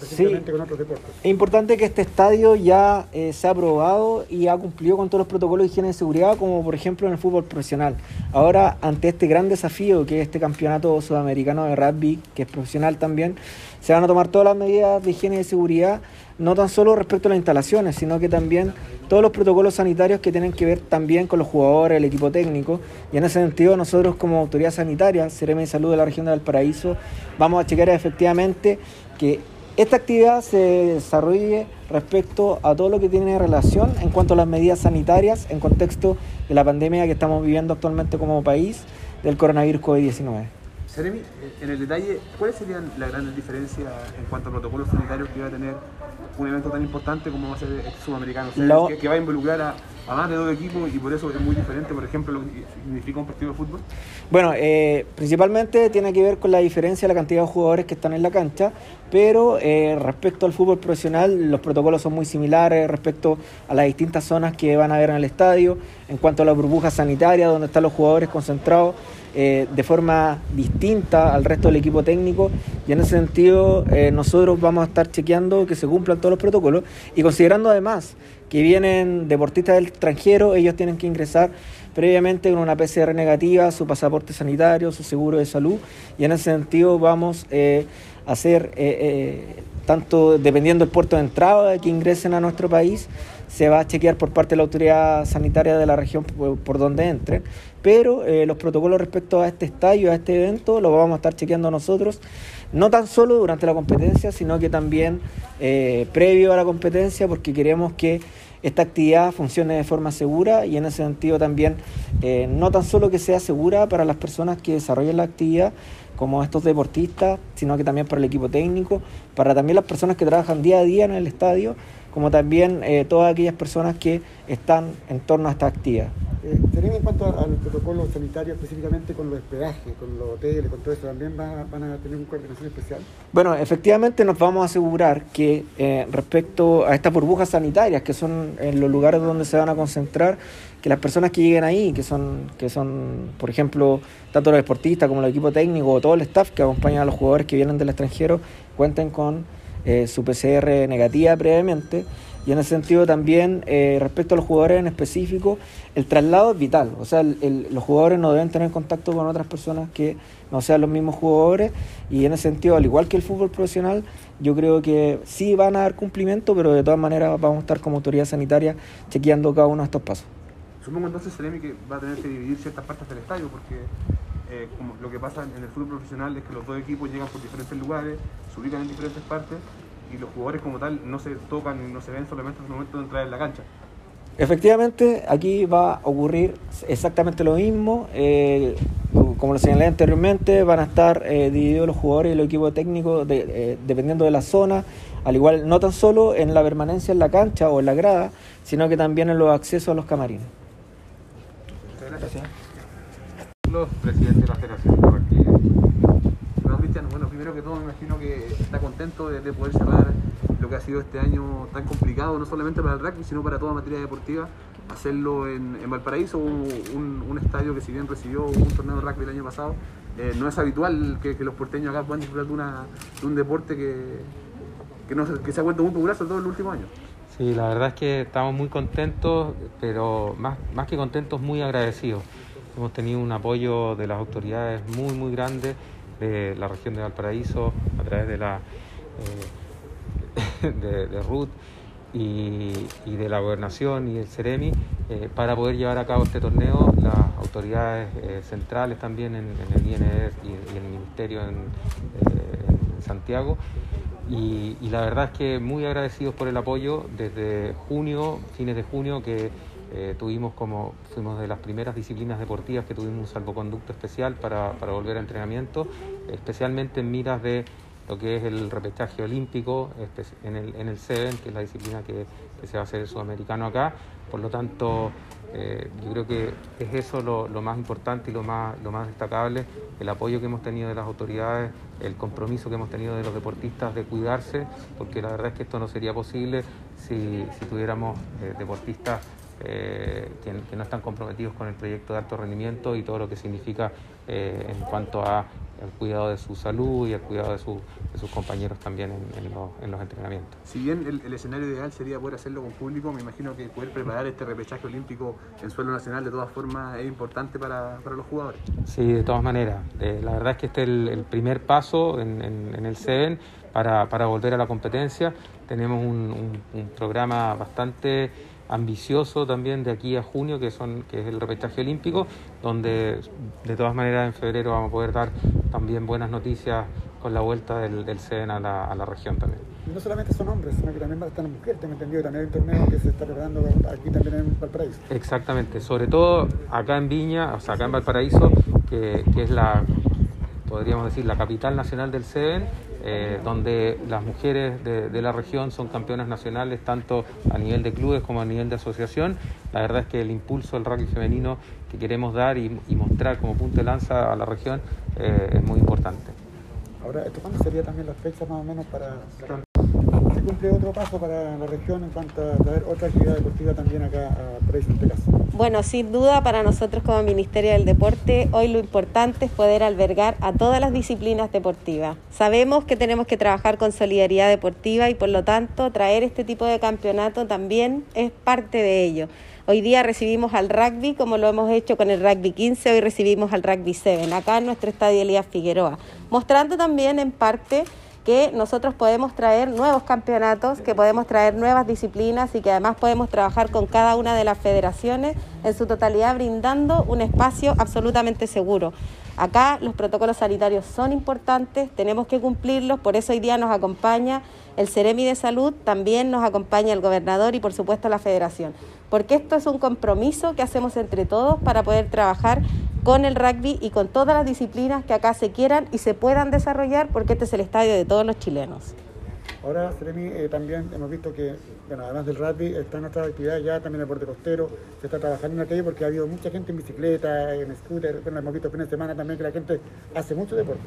Sí, es importante que este estadio ya eh, se ha aprobado y ha cumplido con todos los protocolos de higiene de seguridad, como por ejemplo en el fútbol profesional. Ahora, ante este gran desafío que es este campeonato sudamericano de rugby, que es profesional también, se van a tomar todas las medidas de higiene de seguridad, no tan solo respecto a las instalaciones, sino que también todos los protocolos sanitarios que tienen que ver también con los jugadores, el equipo técnico. Y en ese sentido, nosotros como autoridad sanitaria, Ceremi de Salud de la región de Valparaíso, vamos a chequear efectivamente que esta actividad se desarrolle respecto a todo lo que tiene relación en cuanto a las medidas sanitarias en contexto de la pandemia que estamos viviendo actualmente como país del coronavirus COVID-19. Seremi, en el detalle, ¿cuáles serían las grandes diferencias en cuanto a protocolos sanitarios que va a tener un evento tan importante como va a ser el sudamericano? que, va a involucrar a, más de dos equipos y por eso es muy diferente, por ejemplo, lo que significa un partido de fútbol. Bueno, eh, principalmente tiene que ver con la diferencia de la cantidad de jugadores que están en la cancha, pero eh, respecto al fútbol profesional los protocolos son muy similares respecto a las distintas zonas que van a ver en el estadio, en cuanto a la burbuja sanitaria donde están los jugadores concentrados eh, de forma distinta al resto del equipo técnico y en ese sentido nosotros vamos a estar chequeando que se cumplan todos los protocolos y considerando además que vienen deportistas del extranjero, ellos tienen que ingresar previamente con una PCR negativa, su pasaporte sanitario, su seguro de salud y en ese sentido vamos eh, a hacer tanto dependiendo del puerto de entrada que ingresen a nuestro país, se va a chequear por parte de la autoridad sanitaria de la región por, donde entre, pero eh, los protocolos respecto a este estadio, a este evento, los vamos a estar chequeando nosotros, no tan solo durante la competencia, sino que también eh, previo a la competencia, porque queremos que esta actividad funcione de forma segura y en ese sentido también eh, no tan solo que sea segura para las personas que desarrollan la actividad, como estos deportistas, sino que también para el equipo técnico, para también las personas que trabajan día a día en el estadio, como también eh, todas aquellas personas que están en torno a esta actividad. Eh, en cuanto al protocolo sanitario, específicamente con los hospedajes, con los hoteles, con todo eso, también van a tener una coordinación especial? Bueno, efectivamente nos vamos a asegurar que eh, respecto a estas burbujas sanitarias, que son en los lugares donde se van a concentrar, que las personas que lleguen ahí, que son, que son, por ejemplo, tanto los deportistas como el equipo técnico o todo el staff que acompaña a los jugadores que vienen del extranjero, cuenten con eh, su PCR negativa previamente. Y en ese sentido también, eh, respecto a los jugadores en específico, el traslado es vital. O sea, los jugadores no deben tener contacto con otras personas que no sean los mismos jugadores. Y en ese sentido, al igual que el fútbol profesional, yo creo que sí van a dar cumplimiento, pero de todas maneras vamos a estar como autoridad sanitaria chequeando cada uno de estos pasos. Supongo entonces, Seremi, que va a tener que dividir ciertas partes del estadio, porque eh, lo que pasa en el fútbol profesional es que los dos equipos llegan por diferentes lugares, se ubican en diferentes partes y los jugadores como tal no se tocan y no se ven solamente en el momento de entrar en la cancha. Efectivamente, aquí va a ocurrir exactamente lo mismo. Eh, como lo señalé anteriormente, van a estar eh, divididos los jugadores y el equipo técnico dependiendo de la zona, al igual no tan solo en la permanencia en la cancha o en la grada, sino que también en los accesos a los camarines presidente de la federación bueno, primero que todo me imagino que está contento de, poder cerrar lo que ha sido este año tan complicado, no solamente para el rugby, sino para toda materia deportiva, hacerlo en, Valparaíso, un, estadio que si bien recibió un torneo de rugby el año pasado, eh, no es habitual que, los porteños acá puedan disfrutar de, una, un deporte que, que, se ha vuelto muy popular sobre todo en los últimos años. Sí, la verdad es que estamos muy contentos, pero más, más que contentos, muy agradecidos. Hemos tenido un apoyo de las autoridades muy, muy grande de la región de Valparaíso a través de la eh, de, RUT y, de la gobernación y el CEREMI eh, para poder llevar a cabo este torneo. Las autoridades eh, centrales también en, el INER y, el Ministerio en, Santiago. Y, y, la verdad es que muy agradecidos por el apoyo desde junio, fines de junio, que eh, tuvimos como, fuimos de las primeras disciplinas deportivas que tuvimos un salvoconducto especial para, para volver a entrenamiento, especialmente en miras de lo que es el repechaje olímpico en el, en el SEVEN, que es la disciplina que, se va a hacer el sudamericano acá. Por lo tanto, eh, yo creo que es eso lo, lo, más importante y lo más, lo más destacable, el apoyo que hemos tenido de las autoridades, el compromiso que hemos tenido de los deportistas de cuidarse, porque la verdad es que esto no sería posible si, si tuviéramos eh, deportistas eh, que, no están comprometidos con el proyecto de alto rendimiento y todo lo que significa eh, en cuanto a el cuidado de su salud y el cuidado de, sus compañeros también en, los, entrenamientos. Si bien el, escenario ideal sería poder hacerlo con público, me imagino que poder preparar este repechaje olímpico en suelo nacional de todas formas es importante para, los jugadores. Sí, de todas maneras. Eh, la verdad es que este es el, primer paso en, el CEN para, volver a la competencia. Tenemos un programa bastante ambicioso también de aquí a junio, que, son, que es el repechaje olímpico, donde de todas maneras en febrero vamos a poder dar también buenas noticias con la vuelta del, del CEN a la, a la región también. Y no solamente son hombres, sino que también estar mujeres, tengo entendido, también hay un torneo que se está preparando aquí también en Valparaíso. Exactamente, sobre todo acá en Viña, o sea, acá en Valparaíso, que, que es la, podríamos decir, la capital nacional del CEN, eh, donde las mujeres de, la región son campeonas nacionales tanto a nivel de clubes como a nivel de asociación. La verdad es que el impulso del rugby femenino que queremos dar y, mostrar como punto de lanza a la región eh, es muy importante. Ahora, ¿esto cuándo sería también la fecha más o menos para cumple otro paso para la región en cuanto a traer otra actividad deportiva también acá a Paraíso en? Bueno, sin duda para nosotros como Ministerio del Deporte, hoy lo importante es poder albergar a todas las disciplinas deportivas. Sabemos que tenemos que trabajar con solidaridad deportiva y por lo tanto traer este tipo de campeonato también es parte de ello. Hoy día recibimos al rugby, como lo hemos hecho con el rugby 15, hoy recibimos al rugby 7, acá en nuestro estadio Elías Figueroa, mostrando también en parte que nosotros podemos traer nuevos campeonatos, que podemos traer nuevas disciplinas y que además podemos trabajar con cada una de las federaciones en su totalidad brindando un espacio absolutamente seguro. Acá los protocolos sanitarios son importantes, tenemos que cumplirlos, por eso hoy día nos acompaña el Ceremi de Salud, también nos acompaña el gobernador y por supuesto la federación, porque esto es un compromiso que hacemos entre todos para poder trabajar con el rugby y con todas las disciplinas que acá se quieran y se puedan desarrollar, porque este es el estadio de todos los chilenos. Ahora, Seremi, eh, también hemos visto que, bueno, además del rugby, están otras actividades ya, también el deporte costero, se está trabajando en aquello porque ha habido mucha gente en bicicleta, en scooter, bueno, hemos visto fines de semana también que la gente hace mucho deporte.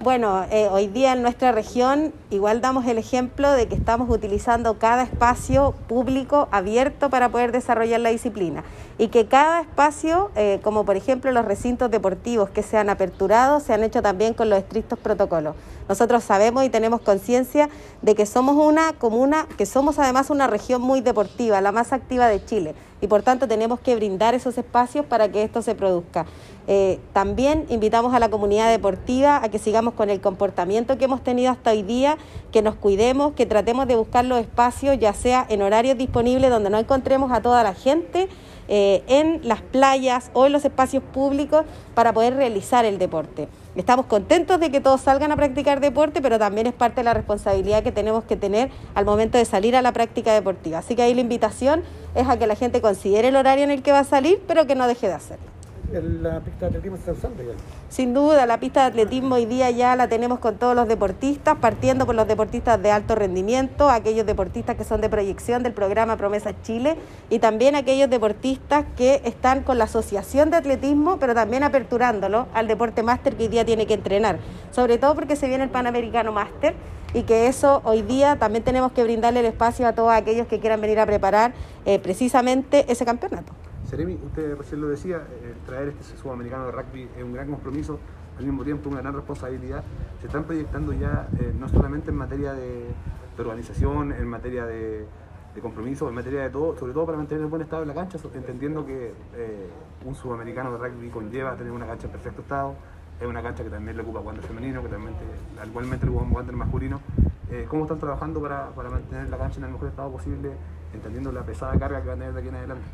Bueno, eh, hoy día en nuestra región igual damos el ejemplo de que estamos utilizando cada espacio público abierto para poder desarrollar la disciplina y que cada espacio, eh, como por ejemplo los recintos deportivos que se han aperturado, se han hecho también con los estrictos protocolos. Nosotros sabemos y tenemos conciencia de que somos una comuna, que somos además una región muy deportiva, la más activa de Chile, y por tanto tenemos que brindar esos espacios para que esto se produzca. Eh, también invitamos a la comunidad deportiva a que sigamos con el comportamiento que hemos tenido hasta hoy día, que nos cuidemos, que tratemos de buscar los espacios, ya sea en horarios disponibles donde no encontremos a toda la gente, eh, en las playas o en los espacios públicos para poder realizar el deporte. Estamos contentos de que todos salgan a practicar deporte, pero también es parte de la responsabilidad que tenemos que tener al momento de salir a la práctica deportiva. Así que ahí la invitación es a que la gente considere el horario en el que va a salir, pero que no deje de hacerlo la pista de atletismo está usando ya. Sin duda, la pista de atletismo hoy día ya la tenemos con todos los deportistas, partiendo por los deportistas de alto rendimiento, aquellos deportistas que son de proyección del programa Promesa Chile y también aquellos deportistas que están con la Asociación de Atletismo, pero también aperturándolo al deporte máster que hoy día tiene que entrenar, sobre todo porque se viene el Panamericano Máster y que eso hoy día también tenemos que brindarle el espacio a todos aquellos que quieran venir a preparar eh, precisamente ese campeonato. Seremi, usted recién lo decía, eh, traer este sudamericano de rugby es un gran compromiso, al mismo tiempo una gran responsabilidad. Se están proyectando ya eh, no solamente en materia de, organización, en materia de, compromiso, en materia de todo, sobre todo para mantener el buen estado de la cancha, entendiendo que eh, un sudamericano de rugby conlleva tener una cancha en perfecto estado, es una cancha que también le ocupa cuando femenino, que también igualmente le ocupa el masculino. ¿Cómo están trabajando para, para mantener la cancha en el mejor estado posible, entendiendo la pesada carga que va a tener de aquí en adelante?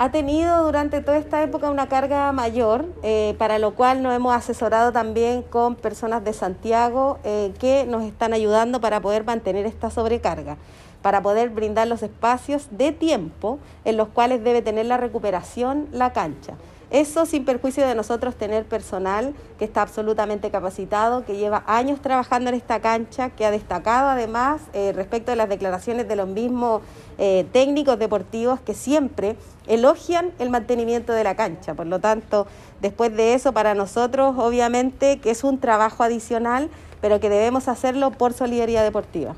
Ha tenido durante toda esta época una carga mayor, eh, para lo cual nos hemos asesorado también con personas de Santiago eh, que nos están ayudando para poder mantener esta sobrecarga, para poder brindar los espacios de tiempo en los cuales debe tener la recuperación la cancha. Eso sin perjuicio de nosotros tener personal que está absolutamente capacitado, que lleva años trabajando en esta cancha, que ha destacado además eh, respecto de las declaraciones de los mismos eh, técnicos deportivos que siempre elogian el mantenimiento de la cancha. Por lo tanto, después de eso, para nosotros obviamente que es un trabajo adicional, pero que debemos hacerlo por solidaridad deportiva.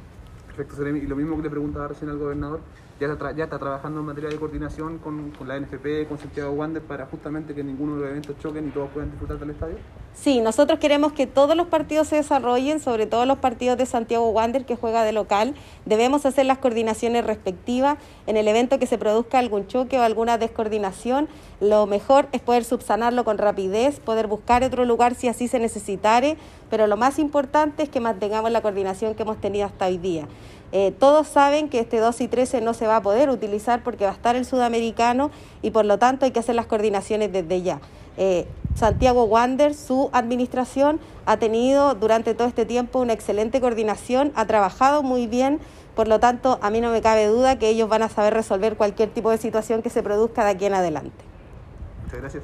Perfecto, Y lo mismo que le preguntaba recién al gobernador, ya está, trabajando en materia de coordinación con, con la NFP, con Santiago Wander, para justamente que ninguno de los eventos choquen y todos puedan disfrutar del estadio? Sí, nosotros queremos que todos los partidos se desarrollen, sobre todo los partidos de Santiago Wander que juega de local. Debemos hacer las coordinaciones respectivas. En el evento que se produzca algún choque o alguna descoordinación, lo mejor es poder subsanarlo con rapidez, poder buscar otro lugar si así se necesitare, pero lo más importante es que mantengamos la coordinación que hemos tenido hasta hoy día. Eh, todos saben que este 2 y 13 no se va a poder utilizar porque va a estar el sudamericano y por lo tanto hay que hacer las coordinaciones desde ya. Eh, Santiago Wander, su administración, ha tenido durante todo este tiempo una excelente coordinación, ha trabajado muy bien, por lo tanto a mí no me cabe duda que ellos van a saber resolver cualquier tipo de situación que se produzca de aquí en adelante. Muchas gracias.